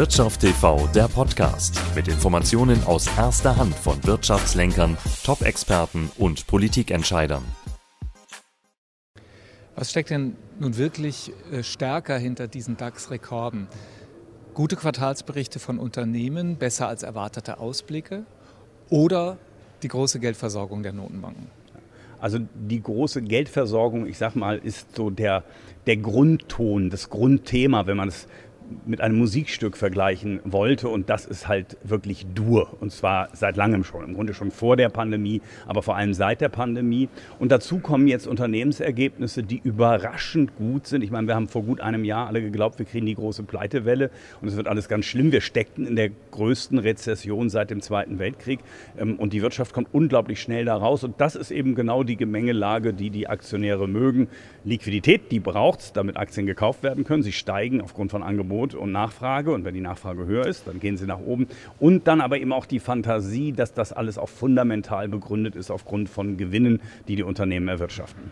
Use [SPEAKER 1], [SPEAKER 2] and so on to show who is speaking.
[SPEAKER 1] Wirtschaft TV, der Podcast mit Informationen aus erster Hand von Wirtschaftslenkern, Top-Experten und Politikentscheidern.
[SPEAKER 2] Was steckt denn nun wirklich äh, stärker hinter diesen DAX-Rekorden? Gute Quartalsberichte von Unternehmen, besser als erwartete Ausblicke oder die große Geldversorgung der Notenbanken?
[SPEAKER 3] Also die große Geldversorgung, ich sag mal, ist so der, der Grundton, das Grundthema, wenn man es mit einem Musikstück vergleichen wollte. Und das ist halt wirklich Dur. Und zwar seit langem schon. Im Grunde schon vor der Pandemie, aber vor allem seit der Pandemie. Und dazu kommen jetzt Unternehmensergebnisse, die überraschend gut sind. Ich meine, wir haben vor gut einem Jahr alle geglaubt, wir kriegen die große Pleitewelle und es wird alles ganz schlimm. Wir steckten in der größten Rezession seit dem Zweiten Weltkrieg. Ähm, und die Wirtschaft kommt unglaublich schnell da raus. Und das ist eben genau die Gemengelage, die die Aktionäre mögen. Liquidität, die braucht es, damit Aktien gekauft werden können. Sie steigen aufgrund von Angebot Angebot und Nachfrage. Und wenn die Nachfrage höher ist, dann gehen sie nach oben. Und dann aber eben auch die Fantasie, dass das alles auch fundamental begründet ist aufgrund von Gewinnen, die die Unternehmen erwirtschaften.